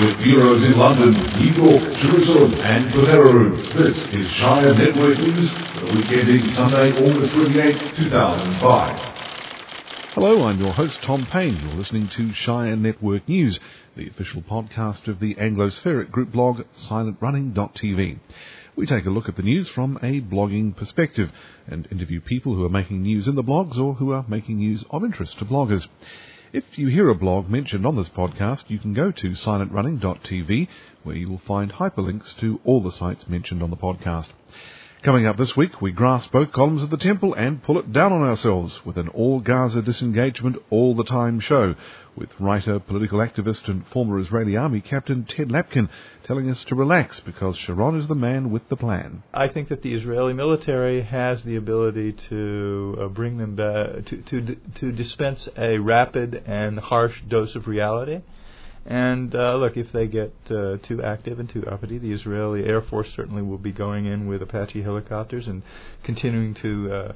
With bureaus in London, New York, Jerusalem, and Peterborough, this is Shire Network News for the week ending Sunday, August 28, 2005. Hello, I'm your host Tom Payne. You're listening to Shire Network News, the official podcast of the Anglospheric group blog silentrunning.tv. We take a look at the news from a blogging perspective and interview people who are making news in the blogs or who are making news of interest to bloggers. If you hear a blog mentioned on this podcast, you can go to silentrunning.tv where you will find hyperlinks to all the sites mentioned on the podcast. Coming up this week, we grasp both columns of the temple and pull it down on ourselves with an all Gaza disengagement all the time show, with writer, political activist, and former Israeli army captain Ted Lapkin telling us to relax because Sharon is the man with the plan. I think that the Israeli military has the ability to uh, bring them back, to, to, to dispense a rapid and harsh dose of reality. And uh, look, if they get uh, too active and too uppity, the Israeli Air Force certainly will be going in with Apache helicopters and continuing to uh,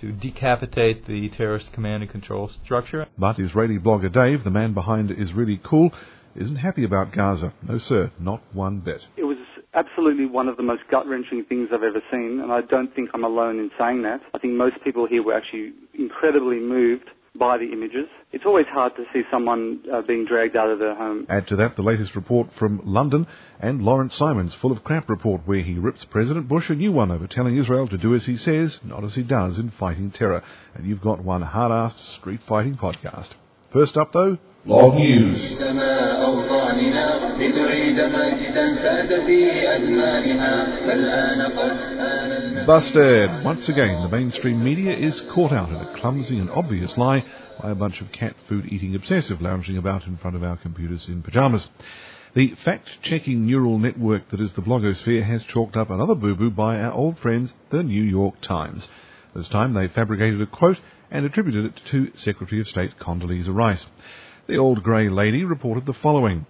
to decapitate the terrorist command and control structure. But Israeli blogger Dave, the man behind Israellycool, isn't happy about Gaza. No, sir, not one bit. It was absolutely one of the most gut wrenching things I've ever seen, and I don't think I'm alone in saying that. I think most people here were actually incredibly moved by the images. It's always hard to see someone uh, being dragged out of their home. Add to that the latest report from London and Lawrence Simon's Full of Crap report, where he rips President Bush a new one over telling Israel to do as he says, not as he does in fighting terror. And you've got one hard-assed street fighting podcast. First up, though, Blog News. Busted! Once again, the mainstream media is caught out in a clumsy and obvious lie by a bunch of cat food eating obsessive lounging about in front of our computers in pyjamas. The fact checking neural network that is the blogosphere has chalked up another boo boo by our old friends, the New York Times. This time they fabricated a quote and attributed it to Secretary of State Condoleezza Rice. The old grey lady reported the following.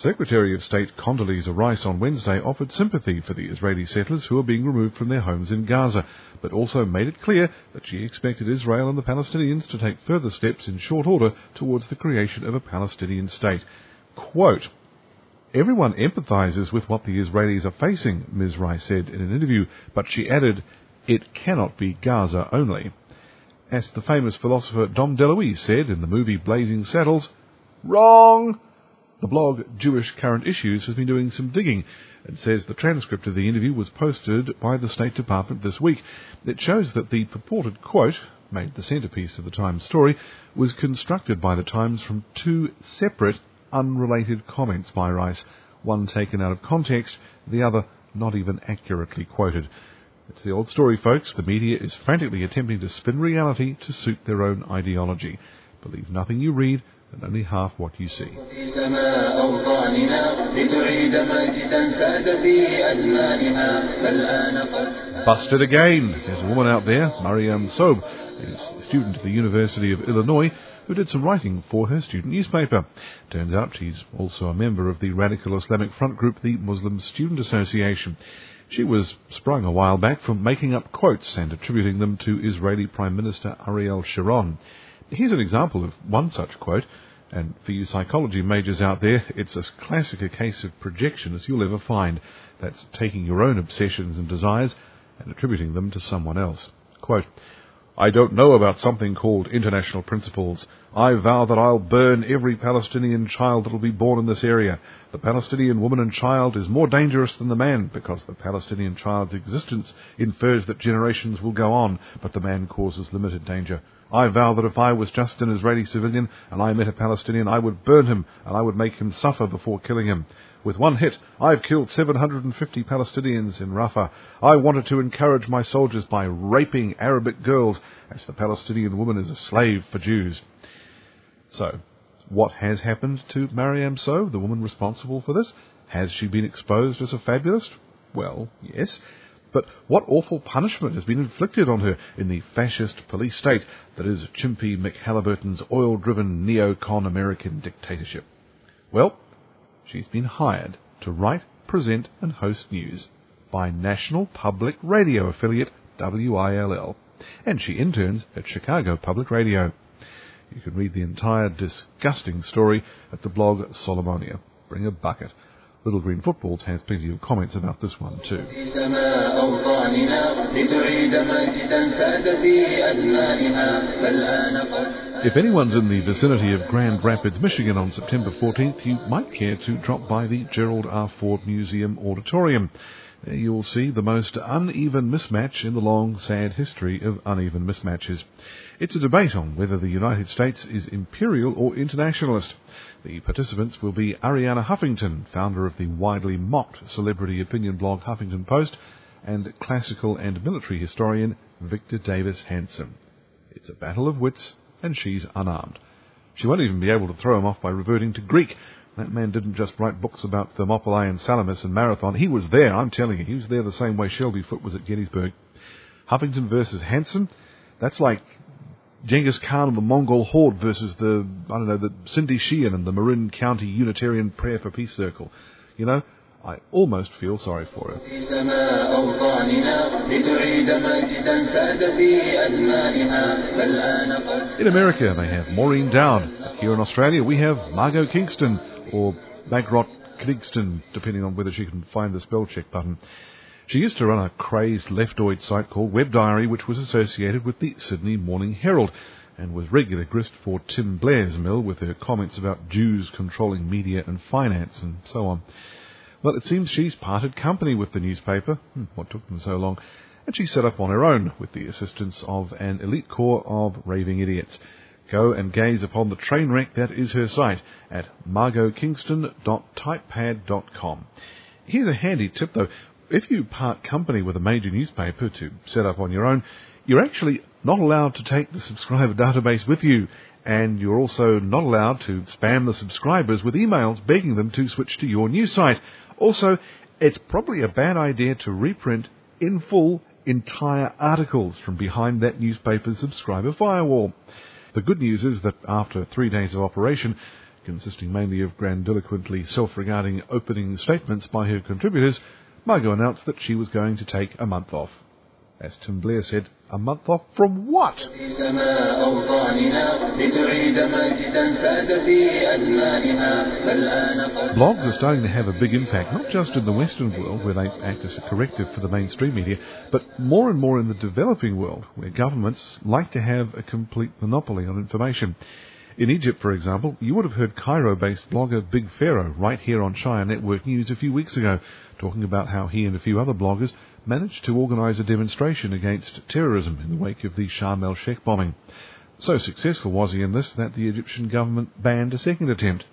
Secretary of State Condoleezza Rice on Wednesday offered sympathy for the Israeli settlers who are being removed from their homes in Gaza, but also made it clear that she expected Israel and the Palestinians to take further steps in short order towards the creation of a Palestinian state. Quote, Everyone empathizes with what the Israelis are facing, Ms. Rice said in an interview, but she added, it cannot be Gaza only. As the famous philosopher Dom DeLuise said in the movie Blazing Saddles, wrong! The blog Jewish Current Issues has been doing some digging and says the transcript of the interview was posted by the State Department this week. It shows that the purported quote, made the centrepiece of the Times story, was constructed by the Times from two separate, unrelated comments by Rice, one taken out of context, the other not even accurately quoted. It's the old story, folks. The media is frantically attempting to spin reality to suit their own ideology. Believe nothing you read and only half what you see. Busted again. There's a woman out there, Mariam Sobh, a student at the University of Illinois, who did some writing for her student newspaper. Turns out she's also a member of the radical Islamic front group, the Muslim Student Association. She was sprung a while back from making up quotes and attributing them to Israeli Prime Minister Ariel Sharon. Here's an example of one such quote, and for you psychology majors out there, it's as classic a case of projection as you'll ever find. That's taking your own obsessions and desires and attributing them to someone else. Quote, I don't know about something called international principles. I vow that I'll burn every Palestinian child that'll be born in this area. The Palestinian woman and child is more dangerous than the man because the Palestinian child's existence infers that generations will go on, but the man causes limited danger. I vow that if I was just an Israeli civilian and I met a Palestinian, I would burn him and I would make him suffer before killing him. With one hit, I've killed 750 Palestinians in Rafah. I wanted to encourage my soldiers by raping Arabic girls, as the Palestinian woman is a slave for Jews. So, what has happened to Mariam Sobh, the woman responsible for this? Has she been exposed as a fabulist? Well, yes. But what awful punishment has been inflicted on her in the fascist police state that is Chimpy McHalliburton's oil-driven neocon American dictatorship? Well, she's been hired to write, present and host news by National Public Radio affiliate WILL, and she interns at Chicago Public Radio. You can read the entire disgusting story at the blog Solomonia. Bring a bucket. Little Green Footballs has plenty of comments about this one too. If anyone's in the vicinity of Grand Rapids, Michigan on September 14th, you might care to drop by the Gerald R. Ford Museum Auditorium. There you'll see the most uneven mismatch in the long, sad history of uneven mismatches. It's a debate on whether the United States is imperial or internationalist. The participants will be Arianna Huffington, founder of the widely mocked celebrity opinion blog Huffington Post, and classical and military historian Victor Davis Hanson. It's a battle of wits, and she's unarmed. She won't even be able to throw him off by reverting to Greek, that man didn't just write books about Thermopylae and Salamis and Marathon. He was there, I'm telling you. He was there the same way Shelby Foote was at Gettysburg. Huffington versus Hanson, that's like Genghis Khan and the Mongol horde versus the, I don't know, the Cindy Sheehan and the Marin County Unitarian Prayer for Peace Circle. You know, I almost feel sorry for her. In America, they have Maureen Dowd. Here in Australia, we have Margo Kingston, or Magrot Kingston, depending on whether she can find the spell check button. She used to run a crazed leftoid site called Web Diary, which was associated with the Sydney Morning Herald, and was regular grist for Tim Blair's mill with her comments about Jews controlling media and finance and so on. Well, it seems she's parted company with the newspaper. Hmm, what took them so long? And she set up on her own with the assistance of an elite corps of raving idiots. Go and gaze upon the train wreck that is her site at margokingston.typepad.com. Here's a handy tip though. If you part company with a major newspaper to set up on your own, you're actually not allowed to take the subscriber database with you, and you're also not allowed to spam the subscribers with emails begging them to switch to your new site. Also, it's probably a bad idea to reprint in full entire articles from behind that newspaper's subscriber firewall. The good news is that after three days of operation, consisting mainly of grandiloquently self-regarding opening statements by her contributors, Margo announced that she was going to take a month off. As Tim Blair said, a month off from what? Blogs are starting to have a big impact, not just in the Western world, where they act as a corrective for the mainstream media, but more and more in the developing world, where governments like to have a complete monopoly on information. In Egypt, for example, you would have heard Cairo-based blogger Big Pharaoh right here on Shire Network News a few weeks ago, talking about how he and a few other bloggers managed to organise a demonstration against terrorism in the wake of the Sharm el-Sheikh bombing. So successful was he in this that the Egyptian government banned a second attempt.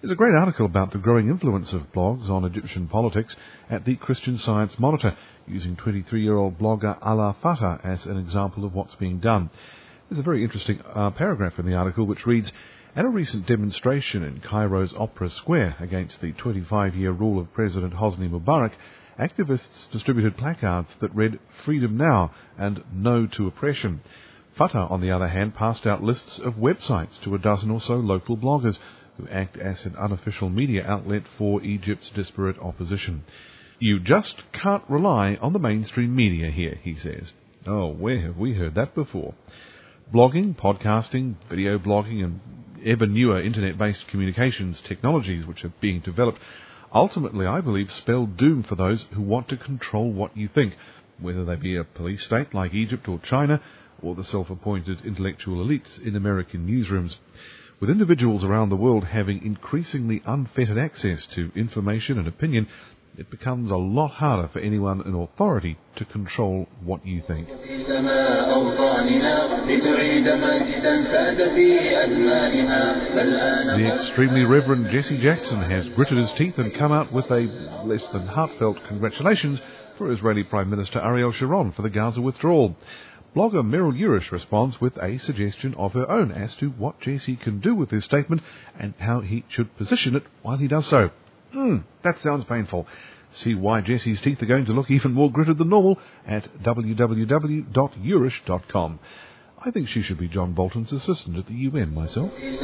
There's a great article about the growing influence of blogs on Egyptian politics at the Christian Science Monitor, using 23-year-old blogger Ala Fatah as an example of what's being done. There's a very interesting uh, paragraph in the article which reads, At a recent demonstration in Cairo's Opera Square against the 25-year rule of President Hosni Mubarak, activists distributed placards that read Freedom Now and No to Oppression. Fatah, on the other hand, passed out lists of websites to a dozen or so local bloggers who act as an unofficial media outlet for Egypt's disparate opposition. You just can't rely on the mainstream media here, he says. Oh, where have we heard that before? Blogging, podcasting, video blogging, and ever newer internet based communications technologies which are being developed ultimately, I believe, spell doom for those who want to control what you think, whether they be a police state like Egypt or China, or the self appointed intellectual elites in American newsrooms. With individuals around the world having increasingly unfettered access to information and opinion, it becomes a lot harder for anyone in authority to control what you think. The extremely Reverend Jesse Jackson has gritted his teeth and come out with a less than heartfelt congratulations for Israeli Prime Minister Ariel Sharon for the Gaza withdrawal. Blogger Meryl Yourish responds with a suggestion of her own as to what Jesse can do with his statement and how he should position it while he does so. Hmm, that sounds painful. See why Jesse's teeth are going to look even more gritted than normal at www.yourish.com. I think she should be John Bolton's assistant at the UN myself. And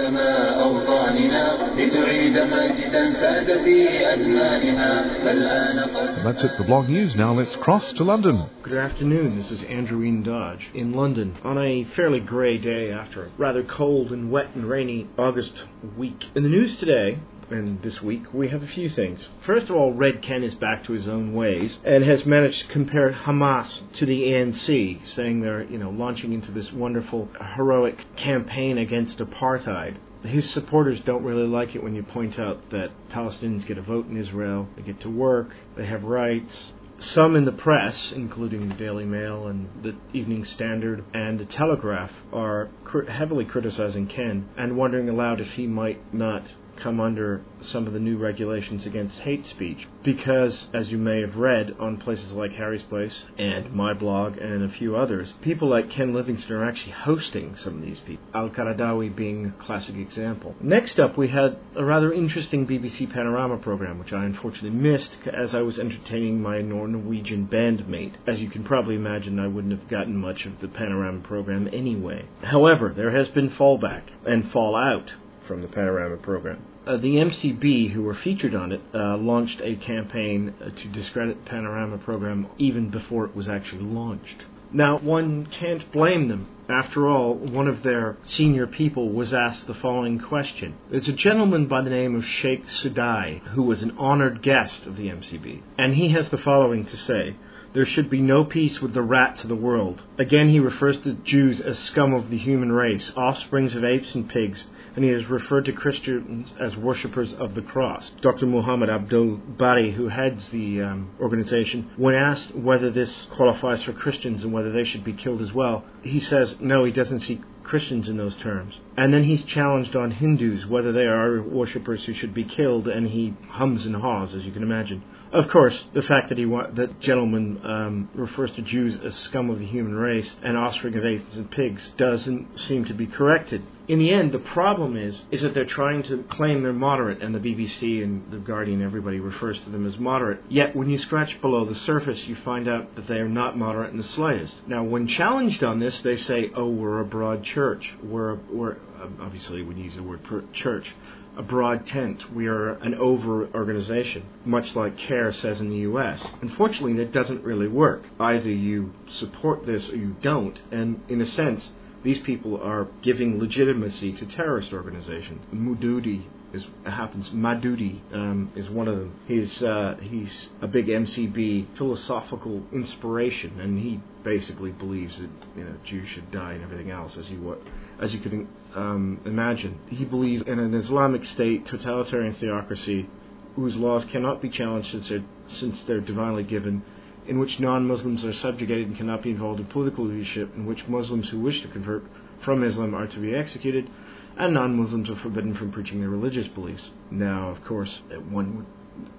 that's it for blog news. Now let's cross to London. Good afternoon. This is Andrew Ian Dodge in London on a fairly grey day after a rather cold and wet and rainy August week. In the news today, and this week we have a few things. First of all, Red Ken is back to his own ways and has managed to compare Hamas to the ANC, saying they're, you know, launching into this wonderful heroic campaign against apartheid. His supporters don't really like it when you point out that Palestinians get a vote in Israel, they get to work, they have rights, some in the press, including the Daily Mail and the Evening Standard and the Telegraph, are cr- heavily criticizing Ken and wondering aloud if he might not come under some of the new regulations against hate speech. Because, as you may have read on places like Harry's Place and my blog and a few others, people like Ken Livingstone are actually hosting some of these people. Al Qaradawi being a classic example. Next up, we had a rather interesting BBC Panorama program, which I unfortunately missed as I was entertaining my Norwegian bandmate. As you can probably imagine, I wouldn't have gotten much of the Panorama program anyway. However, there has been fallback and fallout from the Panorama program. Uh, the MCB, who were featured on it, uh, launched a campaign uh, to discredit the Panorama program even before it was actually launched. Now, one can't blame them. After all, one of their senior people was asked the following question. There's a gentleman by the name of Sheikh Sudai who was an honored guest of the MCB, and he has the following to say. There should be no peace with the rats of the world. Again, he refers to Jews as scum of the human race, offsprings of apes and pigs, and he has referred to Christians as worshippers of the cross. Dr. Muhammad Abdul Bari, who heads the um, organization, when asked whether this qualifies for Christians and whether they should be killed as well, he says no, he doesn't see Christians in those terms. And then he's challenged on Hindus whether they are worshippers who should be killed, and he hums and haws, as you can imagine. Of course, the fact that he wa- that gentleman um, refers to Jews as scum of the human race and offspring of apes and pigs doesn't seem to be corrected. In the end, the problem is is that they're trying to claim they're moderate, and the BBC and the Guardian, everybody refers to them as moderate. Yet, when you scratch below the surface, you find out that they are not moderate in the slightest. Now, when challenged on this, they say, "Oh, we're a broad church. We're we're obviously we use the word church." a broad tent. We are an over organization, much like CAIR says in the US. Unfortunately, that doesn't really work. Either you support this or you don't, and in a sense, these people are giving legitimacy to terrorist organizations. Mududi is happens. Madudi um, is one of them. He's uh, he's a big MCB philosophical inspiration, and he basically believes that you know Jews should die and everything else, as you as you could um, imagine. He believes in an Islamic state, totalitarian theocracy, whose laws cannot be challenged since they're, since they're divinely given in which non Muslims are subjugated and cannot be involved in political leadership, in which Muslims who wish to convert from Islam are to be executed, and non Muslims are forbidden from preaching their religious beliefs. Now, of course, one would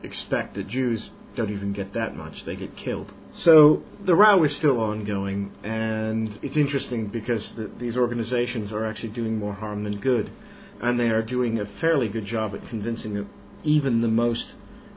expect that Jews don't even get that much, they get killed. So the row is still ongoing, and it's interesting because the, these organizations are actually doing more harm than good, and they are doing a fairly good job at convincing even the most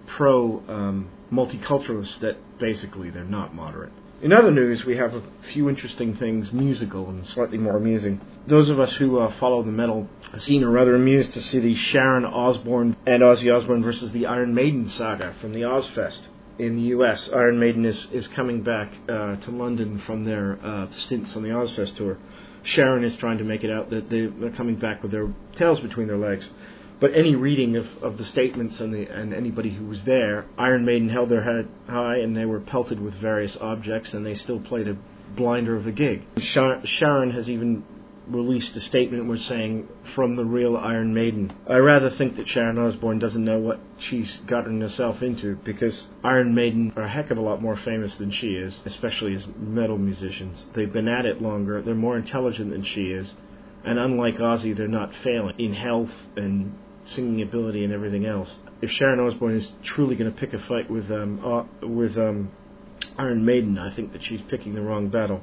pro um, multiculturalists that basically they're not moderate. In other news, we have a few interesting things, musical and slightly more amusing. Those of us who uh, follow the metal scene are rather amused to see the Sharon Osbourne and Ozzy Osbourne versus the Iron Maiden saga from the Ozzfest in the U.S. Iron Maiden is, is coming back uh, to London from their uh, stints on the Ozzfest tour. Sharon is trying to make it out that they're coming back with their tails between their legs. But any reading of, of the statements and, the, and anybody who was there, Iron Maiden held their head high and they were pelted with various objects and they still played a blinder of the gig. Sharon has even released a statement was saying from the real Iron Maiden. I rather think that Sharon Osbourne doesn't know what she's gotten herself into because Iron Maiden are a heck of a lot more famous than she is, especially as metal musicians. They've been at it longer, they're more intelligent than she is, and unlike Ozzy, they're not failing in health and singing ability and everything else. If Sharon Osbourne is truly going to pick a fight with um, uh, with um, Iron Maiden, I think that she's picking the wrong battle.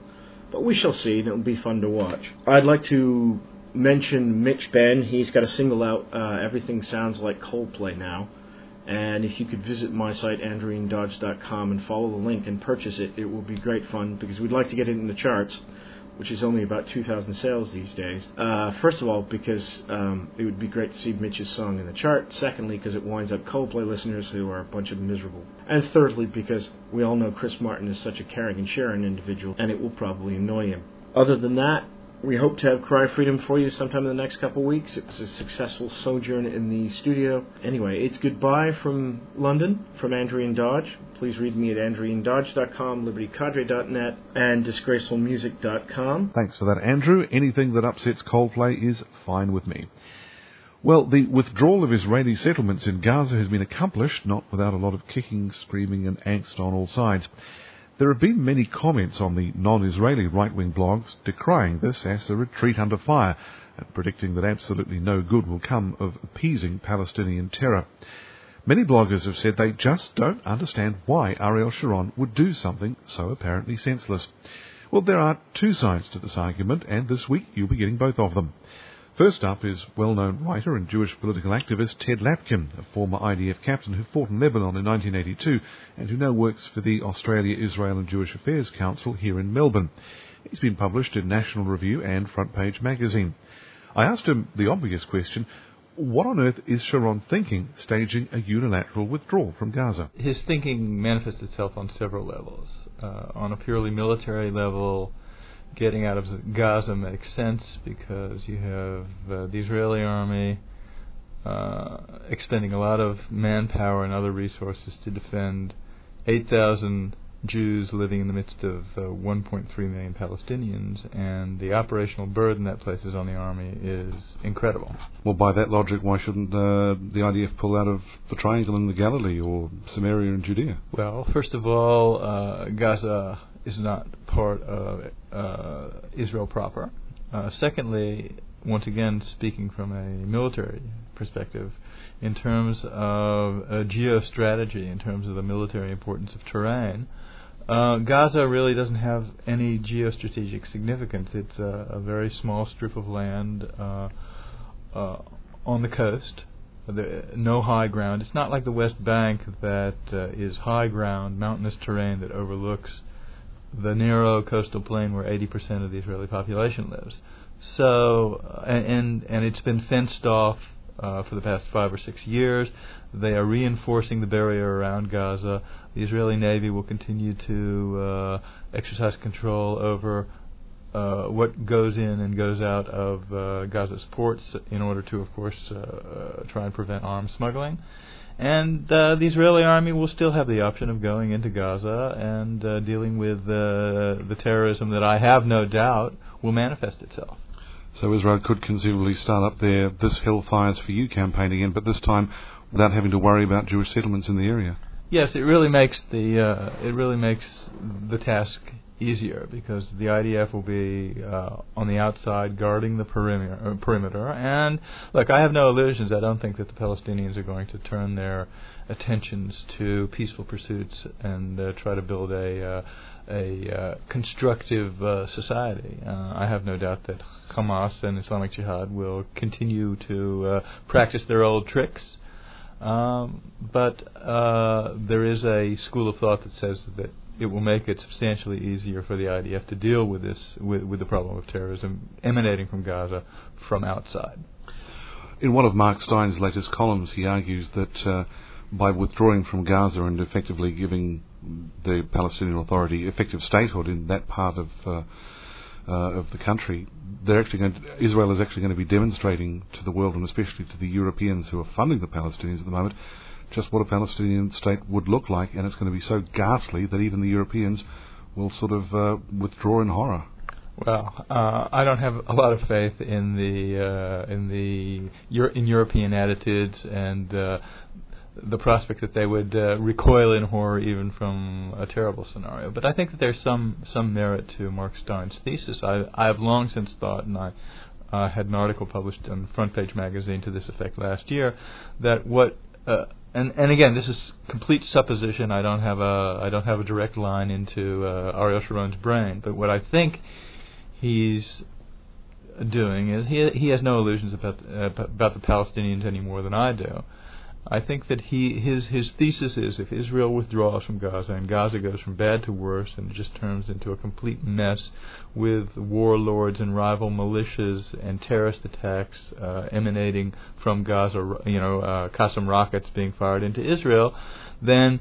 But we shall see, and it'll be fun to watch. I'd like to mention Mitch Benn. He's got a single out. Uh, Everything sounds like Coldplay now. And if you could visit my site, andrewiandodge.com, and follow the link and purchase it, it will be great fun because we'd like to get it in the charts. Which is only about 2,000 sales these days. Uh, first of all, because um, it would be great to see Mitch's song in the chart. Secondly, because it winds up Coldplay listeners who are a bunch of miserable. And thirdly, because we all know Chris Martin is such a caring and sharing individual, and it will probably annoy him. Other than that, we hope to have Cry Freedom for you sometime in the next couple of weeks. It was a successful sojourn in the studio. Anyway, it's goodbye from London, from Andrew Ian Dodge. Please read me at andrewiandodge.com, libertycadre.net, and disgracefulmusic.com. Thanks for that, Andrew. Anything that upsets Coldplay is fine with me. Well, the withdrawal of Israeli settlements in Gaza has been accomplished, not without a lot of kicking, screaming, and angst on all sides. There have been many comments on the non-Israeli right-wing blogs decrying this as a retreat under fire and predicting that absolutely no good will come of appeasing Palestinian terror. Many bloggers have said they just don't understand why Ariel Sharon would do something so apparently senseless. Well, there are two sides to this argument, and this week you'll be getting both of them. First up is well-known writer and Jewish political activist Ted Lapkin, a former IDF captain who fought in Lebanon in 1982 and who now works for the Australia, Israel and Jewish Affairs Council here in Melbourne. He's been published in National Review and Front Page magazine. I asked him the obvious question, what on earth is Sharon thinking, staging a unilateral withdrawal from Gaza? His thinking manifests itself on several levels. Uh, on a purely military level, getting out of Gaza makes sense because you have uh, the Israeli army uh, expending a lot of manpower and other resources to defend 8,000 Jews living in the midst of uh, 1.3 million Palestinians, and the operational burden that places on the army is incredible. Well, by that logic, why shouldn't uh, the IDF pull out of the Triangle in the Galilee or Samaria and Judea? Well, first of all, uh, Gaza is not part of uh, Israel proper. Uh, secondly, once again, speaking from a military perspective, in terms of geostrategy, in terms of the military importance of terrain, uh, Gaza really doesn't have any geostrategic significance. It's a, a very small strip of land uh, uh, on the coast. The, no high ground. It's not like the West Bank that uh, is high ground, mountainous terrain that overlooks the narrow coastal plain where 80% of the Israeli population lives. So, and and it's been fenced off uh, for the past five or six years. They are reinforcing the barrier around Gaza. The Israeli Navy will continue to uh, exercise control over uh, what goes in and goes out of uh, Gaza's ports in order to, of course, uh, uh, try and prevent arms smuggling. And uh, the Israeli army will still have the option of going into Gaza and uh, dealing with uh, the terrorism that I have no doubt will manifest itself. So Israel could conceivably start up their This Hell Fires for You campaign again, but this time without having to worry about Jewish settlements in the area. Yes, it really makes the uh, it really makes the task easier because the IDF will be uh, on the outside guarding the perimeter, uh, perimeter. And look, I have no illusions. I don't think that the Palestinians are going to turn their attentions to peaceful pursuits and uh, try to build a uh, a uh, constructive uh, society. I have no doubt that Hamas and Islamic Jihad will continue to practice their old tricks. Um, but there is a school of thought that says that it will make it substantially easier for the IDF to deal with this with, with the problem of terrorism emanating from Gaza from outside. In one of Mark Steyn's latest columns, he argues that uh, by withdrawing from Gaza and effectively giving the Palestinian Authority effective statehood in that part of uh, uh, of the country, they're actually going to, Israel is actually going to be demonstrating to the world and especially to the Europeans who are funding the Palestinians at the moment just what a Palestinian state would look like, and it's going to be so ghastly that even the Europeans will sort of uh, withdraw in horror. Well, uh, I don't have a lot of faith in the uh, in the Euro- in European attitudes and uh, the prospect that they would uh, recoil in horror even from a terrible scenario. But I think that there's some some merit to Mark Steyn's thesis. I I have long since thought, and I uh, had an article published in Front Page magazine to this effect last year, that what uh, and and again, this is complete supposition. I don't have a I don't have a direct line into uh, Ariel Sharon's brain, but what I think he's doing is he he has no illusions about uh, about the Palestinians any more than I do, I think that he his his thesis is if Israel withdraws from Gaza and Gaza goes from bad to worse and it just turns into a complete mess with warlords and rival militias and terrorist attacks uh, emanating from Gaza, you know, uh, Qassam rockets being fired into Israel, then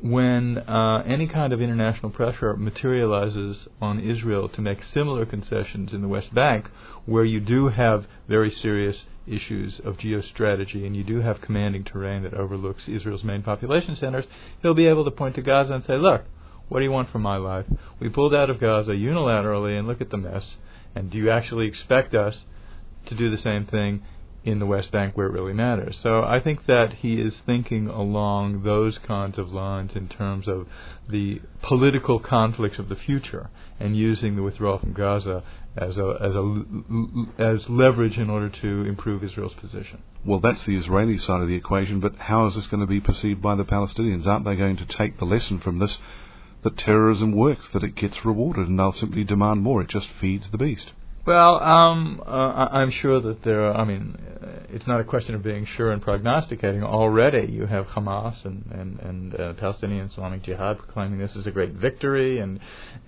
when uh, any kind of international pressure materializes on Israel to make similar concessions in the West Bank, where you do have very serious issues of geostrategy and you do have commanding terrain that overlooks Israel's main population centers, he'll be able to point to Gaza and say, look, what do you want from my life? We pulled out of Gaza unilaterally and look at the mess. And do you actually expect us to do the same thing in the West Bank where it really matters. So I think that he is thinking along those kinds of lines in terms of the political conflicts of the future and using the withdrawal from Gaza as a as a as leverage in order to improve Israel's position. Well, that's the Israeli side of the equation, but how is this going to be perceived by the Palestinians? Aren't they going to take the lesson from this that terrorism works, that it gets rewarded, and they'll simply demand more? It just feeds the beast. Well, um, uh, I'm sure that there are. I mean, uh, it's not a question of being sure and prognosticating. Already, you have Hamas and and and uh, Palestinian Islamic Jihad proclaiming this is a great victory, and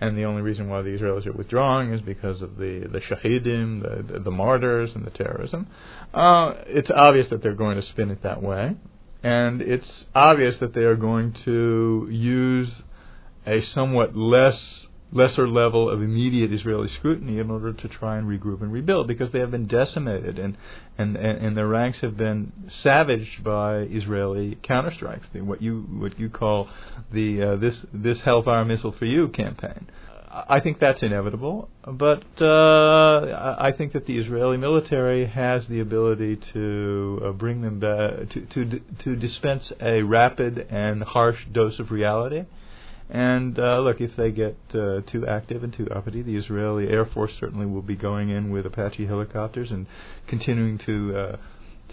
and the only reason why the Israelis are withdrawing is because of the the shahidim, the the, the martyrs, and the terrorism. Uh, it's obvious that they're going to spin it that way, and it's obvious that they are going to use a somewhat less lesser level of immediate Israeli scrutiny in order to try and regroup and rebuild because they have been decimated and, and, and, and their ranks have been savaged by Israeli counterstrikes, what you what you call the uh, this this Hellfire missile for you campaign. I think that's inevitable, but uh, I think that the Israeli military has the ability to uh, bring them back to, to to dispense a rapid and harsh dose of reality and uh, look, if they get uh, too active and too uppity, the Israeli Air Force certainly will be going in with Apache helicopters and continuing to uh,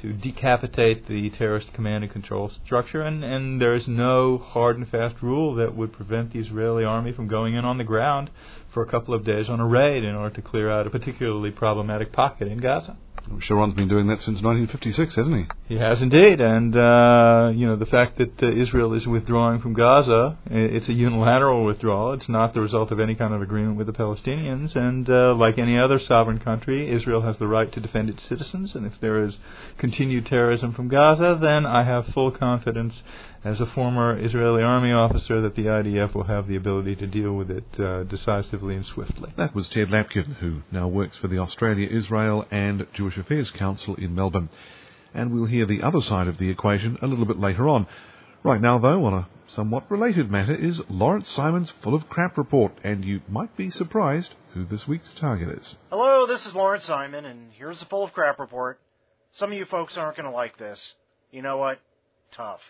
to decapitate the terrorist command and control structure. And, and there is no hard and fast rule that would prevent the Israeli army from going in on the ground for a couple of days on a raid in order to clear out a particularly problematic pocket in Gaza. Sharon's been doing that since 1956, hasn't he? He has indeed, and uh, you know the fact that uh, Israel is withdrawing from Gaza, it's a unilateral withdrawal. It's not the result of any kind of agreement with the Palestinians, and uh, like any other sovereign country, Israel has the right to defend its citizens. And if there is continued terrorism from Gaza, then I have full confidence as a former Israeli army officer that the IDF will have the ability to deal with it uh, decisively and swiftly. That was Ted Lapkin, who now works for the Australia, Israel and Jewish Affairs Council in Melbourne. And we'll hear the other side of the equation a little bit later on. Right now, though, on a somewhat related matter is Lawrence Simon's Full of Crap report, and you might be surprised who this week's target is. Hello, this is Lawrence Simon, and here's the Full of Crap report. Some of you folks aren't going to like this. You know what? Tough.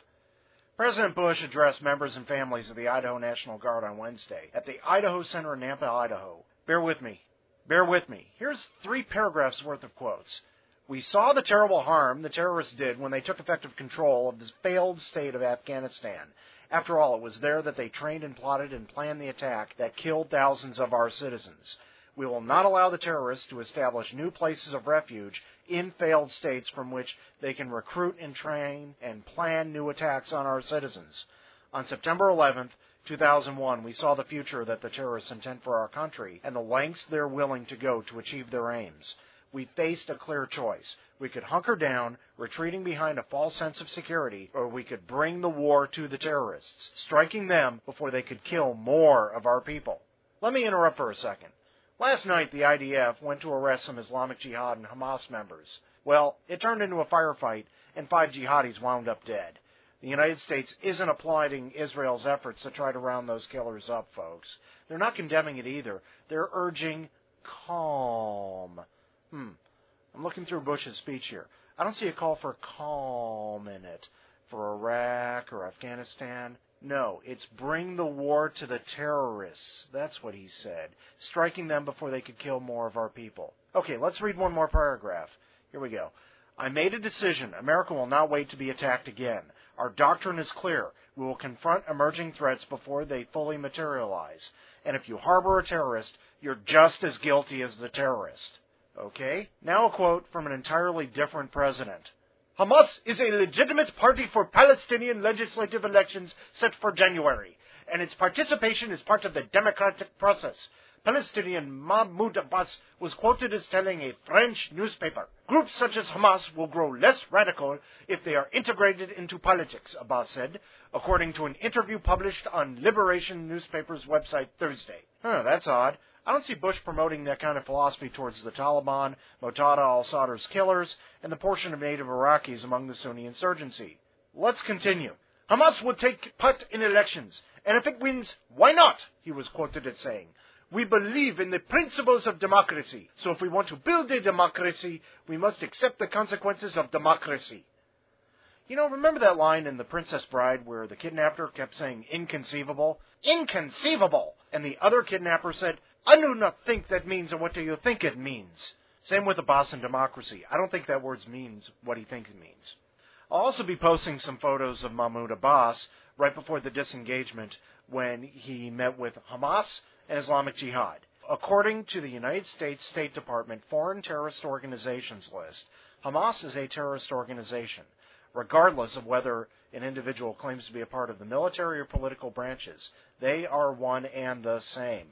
President Bush addressed members and families of the Idaho National Guard on Wednesday at the Idaho Center in Nampa, Idaho. Bear with me. Bear with me. Here's three paragraphs worth of quotes. We saw the terrible harm the terrorists did when they took effective control of this failed state of Afghanistan. After all, it was there that they trained and plotted and planned the attack that killed thousands of our citizens. We will not allow the terrorists to establish new places of refuge in failed states from which they can recruit and train and plan new attacks on our citizens. On September 11th, 2001, we saw the future that the terrorists intend for our country and the lengths they're willing to go to achieve their aims. We faced a clear choice. We could hunker down, retreating behind a false sense of security, or we could bring the war to the terrorists, striking them before they could kill more of our people. Let me interrupt for a second. Last night, the IDF went to arrest some Islamic Jihad and Hamas members. Well, it turned into a firefight, and five jihadis wound up dead. The United States isn't applauding Israel's efforts to try to round those killers up, folks. They're not condemning it either. They're urging calm. Hmm. I'm looking through Bush's speech here. I don't see a call for calm in it for Iraq or Afghanistan. No, it's bring the war to the terrorists. That's what he said. Striking them before they could kill more of our people. Okay, let's read one more paragraph. Here we go. I made a decision. America will not wait to be attacked again. Our doctrine is clear. We will confront emerging threats before they fully materialize. And if you harbor a terrorist, you're just as guilty as the terrorist. Okay? Now a quote from an entirely different president. Hamas is a legitimate party for Palestinian legislative elections set for January, and its participation is part of the democratic process. Palestinian Mahmoud Abbas was quoted as telling a French newspaper, Groups such as Hamas will grow less radical if they are integrated into politics, Abbas said, according to an interview published on Liberation newspaper's website Thursday. Huh, that's odd. I don't see Bush promoting that kind of philosophy towards the Taliban, Muqtada al-Sadr's killers, and the portion of native Iraqis among the Sunni insurgency. Let's continue. Hamas will take part in elections, and if it wins, why not? He was quoted as saying. We believe in the principles of democracy, so if we want to build a democracy, we must accept the consequences of democracy. You know, remember that line in The Princess Bride where the kidnapper kept saying inconceivable? Inconceivable! And the other kidnapper said, I do not think that means or what do you think it means? Same with Abbas and democracy. I don't think that word means what he thinks it means. I'll also be posting some photos of Mahmoud Abbas right before the disengagement when he met with Hamas and Islamic Jihad. According to the United States State Department Foreign Terrorist Organizations list, Hamas is a terrorist organization, regardless of whether an individual claims to be a part of the military or political branches. They are one and the same.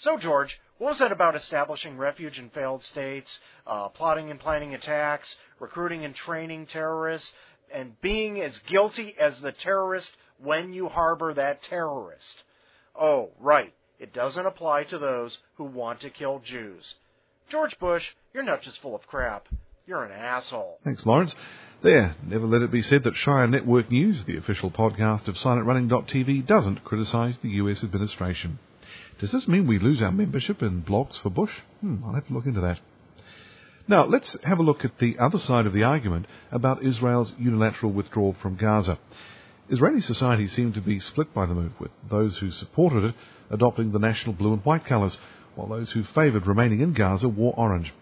So, George, what was that about establishing refuge in failed states, uh, plotting and planning attacks, recruiting and training terrorists, and being as guilty as the terrorist when you harbor that terrorist? Oh, right. It doesn't apply to those who want to kill Jews. George Bush, you're not just full of crap. You're an asshole. Thanks, Lawrence. There, never let it be said that Shire Network News, the official podcast of SilentRunning.tv, doesn't criticise the US administration. Does this mean we lose our membership in Blogs for Bush? Hmm, I'll have to look into that. Now, let's have a look at the other side of the argument about Israel's unilateral withdrawal from Gaza. Israeli society seemed to be split by the move, with those who supported it adopting the national blue and white colours, while those who favoured remaining in Gaza wore orange.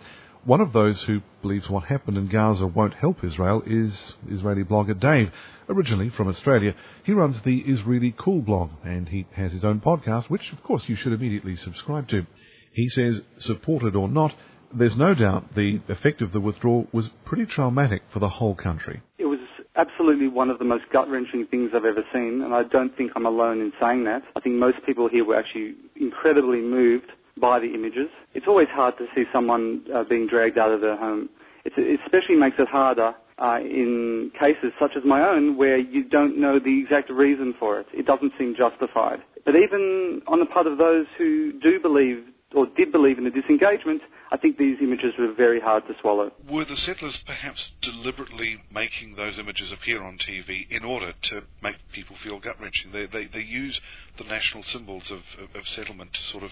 One of those who believes what happened in Gaza won't help Israel is Israeli blogger Dave, originally from Australia. He runs the Israellycool blog, and he has his own podcast, which of course you should immediately subscribe to. He says, supported or not, there's no doubt the effect of the withdrawal was pretty traumatic for the whole country. It was absolutely one of the most gut wrenching things I've ever seen, and I don't think I'm alone in saying that. I think most people here were actually incredibly moved by the images. It's always hard to see someone uh, being dragged out of their home. It's, it especially makes it harder uh, in cases such as my own where you don't know the exact reason for it. It doesn't seem justified. But even on the part of those who do believe or did believe in the disengagement, I think these images were very hard to swallow. Were the settlers perhaps deliberately making those images appear on TV in order to make people feel gut wrenching? They, they, they use the national symbols of, of, of settlement to sort of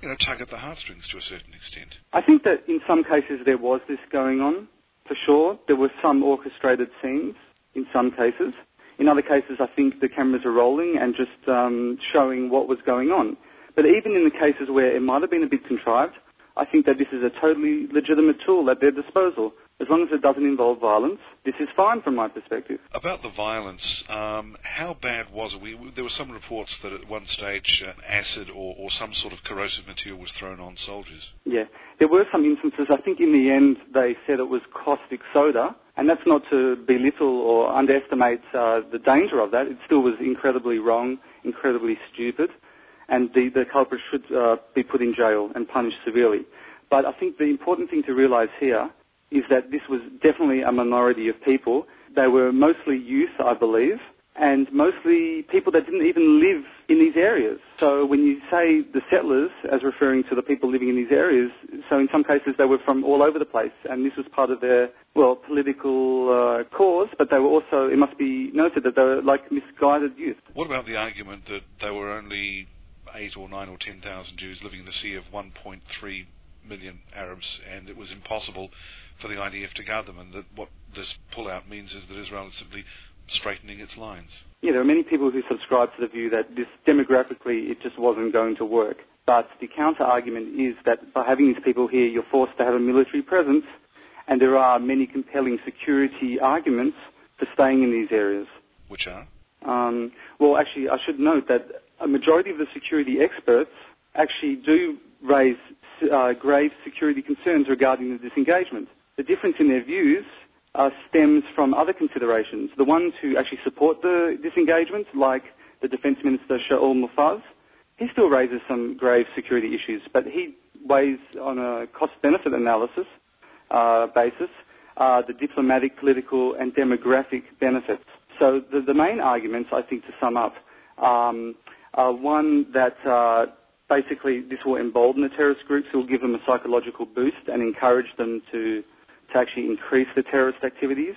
you know, tug at the heartstrings to a certain extent. I think that in some cases there was this going on, for sure. There were some orchestrated scenes in some cases. In other cases, I think the cameras are rolling and just um, showing what was going on. But even in the cases where it might have been a bit contrived, I think that this is a totally legitimate tool at their disposal. As long as it doesn't involve violence, this is fine from my perspective. About the violence, um, how bad was it? We, there were some reports that at one stage uh, acid or, or some sort of corrosive material was thrown on soldiers. Yeah, there were some instances. I think in the end they said it was caustic soda, and that's not to belittle or underestimate uh, the danger of that. It still was incredibly wrong, incredibly stupid and the, the culprit should uh, be put in jail and punished severely. But I think the important thing to realize here is that this was definitely a minority of people. They were mostly youth, I believe, and mostly people that didn't even live in these areas. So when you say the settlers, as referring to the people living in these areas, so in some cases they were from all over the place, and this was part of their, well, political uh, cause, but they were also, it must be noted that they were like misguided youth. What about the argument that there were only eight or nine or ten thousand Jews living in a sea of 1.3 million Arabs, and it was impossible for the IDF to guard them, and that what this pullout means is that Israel is simply straightening its lines. Yeah, there are many people who subscribe to the view that this demographically it just wasn't going to work. But the counter argument is that by having these people here, you're forced to have a military presence, and there are many compelling security arguments for staying in these areas. Which are? Um, well, actually, I should note that a majority of the security experts actually do raise uh, grave security concerns regarding the disengagement. The difference in their views uh, stems from other considerations. The ones who actually support the disengagement, like the Defence Minister Shaul Mofaz, he still raises some grave security issues, but he weighs on a cost-benefit analysis uh, basis uh, the diplomatic, political, and demographic benefits. So the, the main arguments, I think, to sum up, um, are one that uh, basically this will embolden the terrorist groups, it will give them a psychological boost and encourage them to, to actually increase the terrorist activities.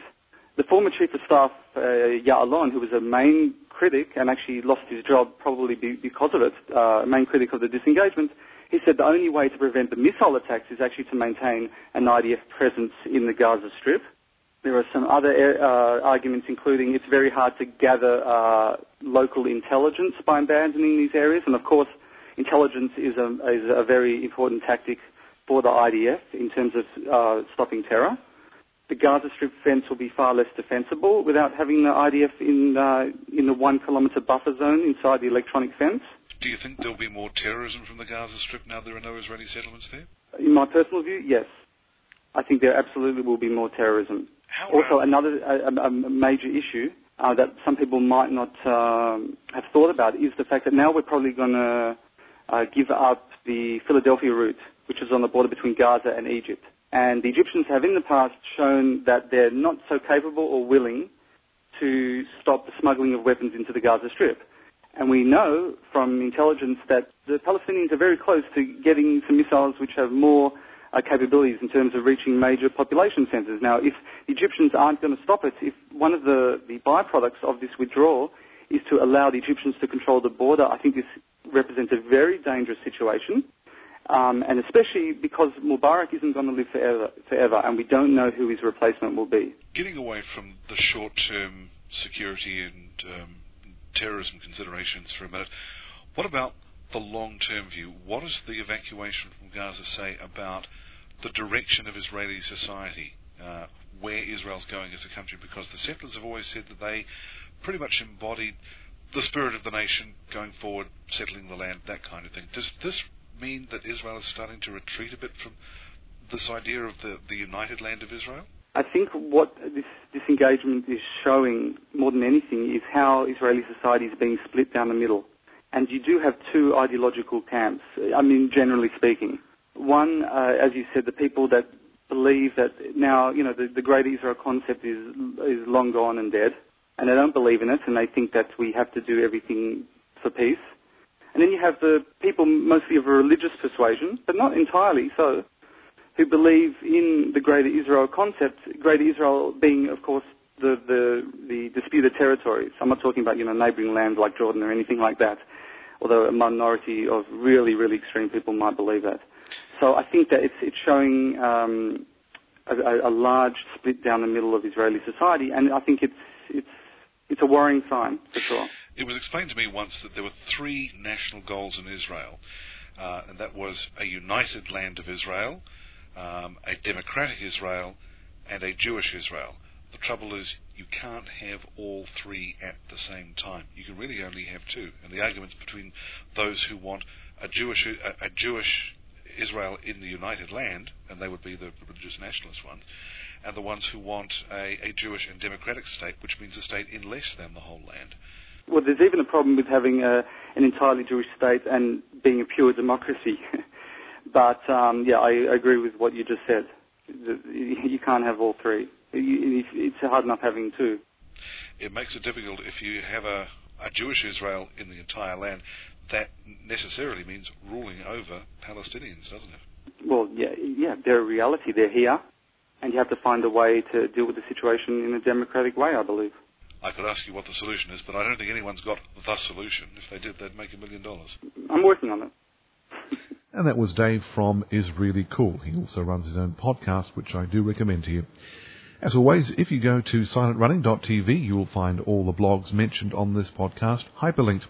The former Chief of Staff, uh, Ya'alon, who was a main critic and actually lost his job probably be, because of it, uh, main critic of the disengagement, he said the only way to prevent the missile attacks is actually to maintain an IDF presence in the Gaza Strip. There are some other uh, arguments, including it's very hard to gather uh, local intelligence by abandoning these areas, and of course, intelligence is a, is a very important tactic for the IDF in terms of uh, stopping terror. The Gaza Strip fence will be far less defensible without having the IDF in uh, in the one kilometre buffer zone inside the electronic fence. Do you think there'll be more terrorism from the Gaza Strip now there are no Israeli settlements there? In my personal view, yes. I think there absolutely will be more terrorism. How also, another a, a major issue uh, that some people might not um, have thought about is the fact that now we're probably going to uh, give up the Philadelphia route, which is on the border between Gaza and Egypt. And the Egyptians have in the past shown that they're not so capable or willing to stop the smuggling of weapons into the Gaza Strip. And we know from intelligence that the Palestinians are very close to getting some missiles which have more uh, capabilities in terms of reaching major population centres. Now, if the Egyptians aren't going to stop it, if one of the, the byproducts of this withdrawal is to allow the Egyptians to control the border, I think this represents a very dangerous situation. Um, and especially because Mubarak isn't going to live forever, forever, and we don't know who his replacement will be. Getting away from the short-term security and um, terrorism considerations for a minute, what about the long-term view? What does the evacuation from Gaza say about the direction of Israeli society? Uh, where Israel's going as a country? Because the settlers have always said that they pretty much embodied the spirit of the nation going forward, settling the land, that kind of thing. Does this mean that Israel is starting to retreat a bit from this idea of the, the united land of Israel? I think what this disengagement is showing more than anything is how Israeli society is being split down the middle. And you do have two ideological camps, I mean, generally speaking. One, uh, as you said, the people that believe that now, you know, the, the great Israel concept is, is long gone and dead, and they don't believe in it, and they think that we have to do everything for peace. And then you have the people mostly of a religious persuasion, but not entirely so, who believe in the Greater Israel concept, Greater Israel being, of course, the, the, the disputed territories. I'm not talking about, you know, neighboring lands like Jordan or anything like that, although a minority of really, really extreme people might believe that. So I think that it's, it's showing um, a, a, large split down the middle of Israeli society, and I think it's, it's, it's a worrying sign, for sure. It was explained to me once that there were three national goals in Israel, uh, and that was a united land of Israel, um, a democratic Israel, and a Jewish Israel. The trouble is, you can't have all three at the same time. You can really only have two. And the arguments between those who want a Jewish, a, a Jewish Israel in the United Land, and they would be the religious nationalist ones, and the ones who want a, a Jewish and democratic state, which means a state in less than the whole land. Well, there's even a problem with having a, an entirely Jewish state and being a pure democracy. but um, yeah, I agree with what you just said. You can't have all three it's hard enough having two. It makes it difficult if you have a, a Jewish Israel in the entire land. That necessarily means ruling over Palestinians, doesn't it? Well, yeah, yeah, they're a reality. They're here, and you have to find a way to deal with the situation in a democratic way. I believe. I could ask you what the solution is, but I don't think anyone's got the solution. If they did, they'd make a million dollars. I'm working on it. and that was Dave from Israellycool. He also runs his own podcast, which I do recommend to you. As always, if you go to silentrunning.tv, you will find all the blogs mentioned on this podcast hyperlinked.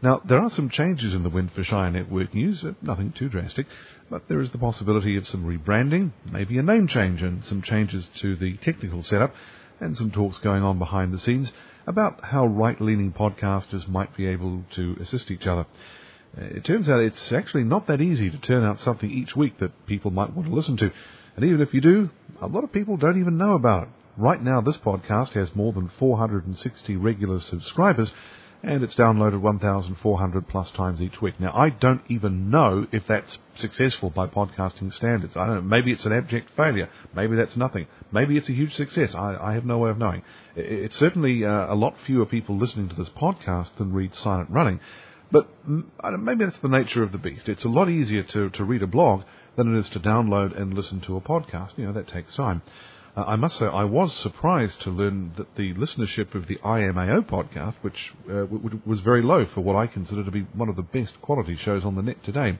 Now, there are some changes in the wind for Shire Network News, uh, nothing too drastic, but there is the possibility of some rebranding, maybe a name change, and some changes to the technical setup, and some talks going on behind the scenes about how right-leaning podcasters might be able to assist each other. Uh, it turns out it's actually not that easy to turn out something each week that people might want to listen to. And even if you do, a lot of people don't even know about it. Right now, this podcast has more than 460 regular subscribers, and it's downloaded 1,400 plus times each week. Now, I don't even know if that's successful by podcasting standards. I don't know. Maybe it's an abject failure. Maybe that's nothing. Maybe it's a huge success. I, I have no way of knowing. It's certainly uh, a lot fewer people listening to this podcast than read Silent Running. But maybe that's the nature of the beast. It's a lot easier to, to read a blog than it is to download and listen to a podcast. You know, that takes time. Uh, I must say, I was surprised to learn that the listenership of the IMAO podcast, which uh, w- was very low for what I consider to be one of the best quality shows on the net today.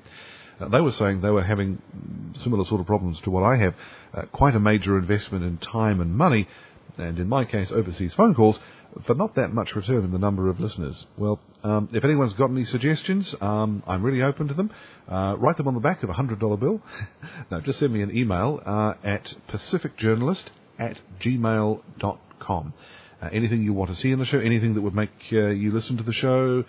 Uh, they were saying they were having similar sort of problems to what I have. Uh, quite a major investment in time and money, and in my case, overseas phone calls, for not that much return in the number of listeners. Well, um, if anyone's got any suggestions, um, I'm really open to them. Uh, write them on the back of a $100 bill. no, just send me an email uh, at pacificjournalist at gmail.com. Uh, anything you want to see in the show, anything that would make uh, you listen to the show,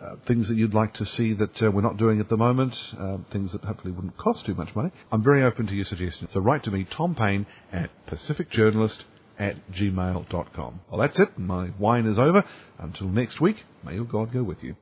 uh, things that you'd like to see that uh, we're not doing at the moment, uh, things that hopefully wouldn't cost too much money. I'm very open to your suggestions. So write to me, Tom Payne at pacificjournalist at gmail.com. Well, that's it. My whine is over. Until next week, may your God go with you.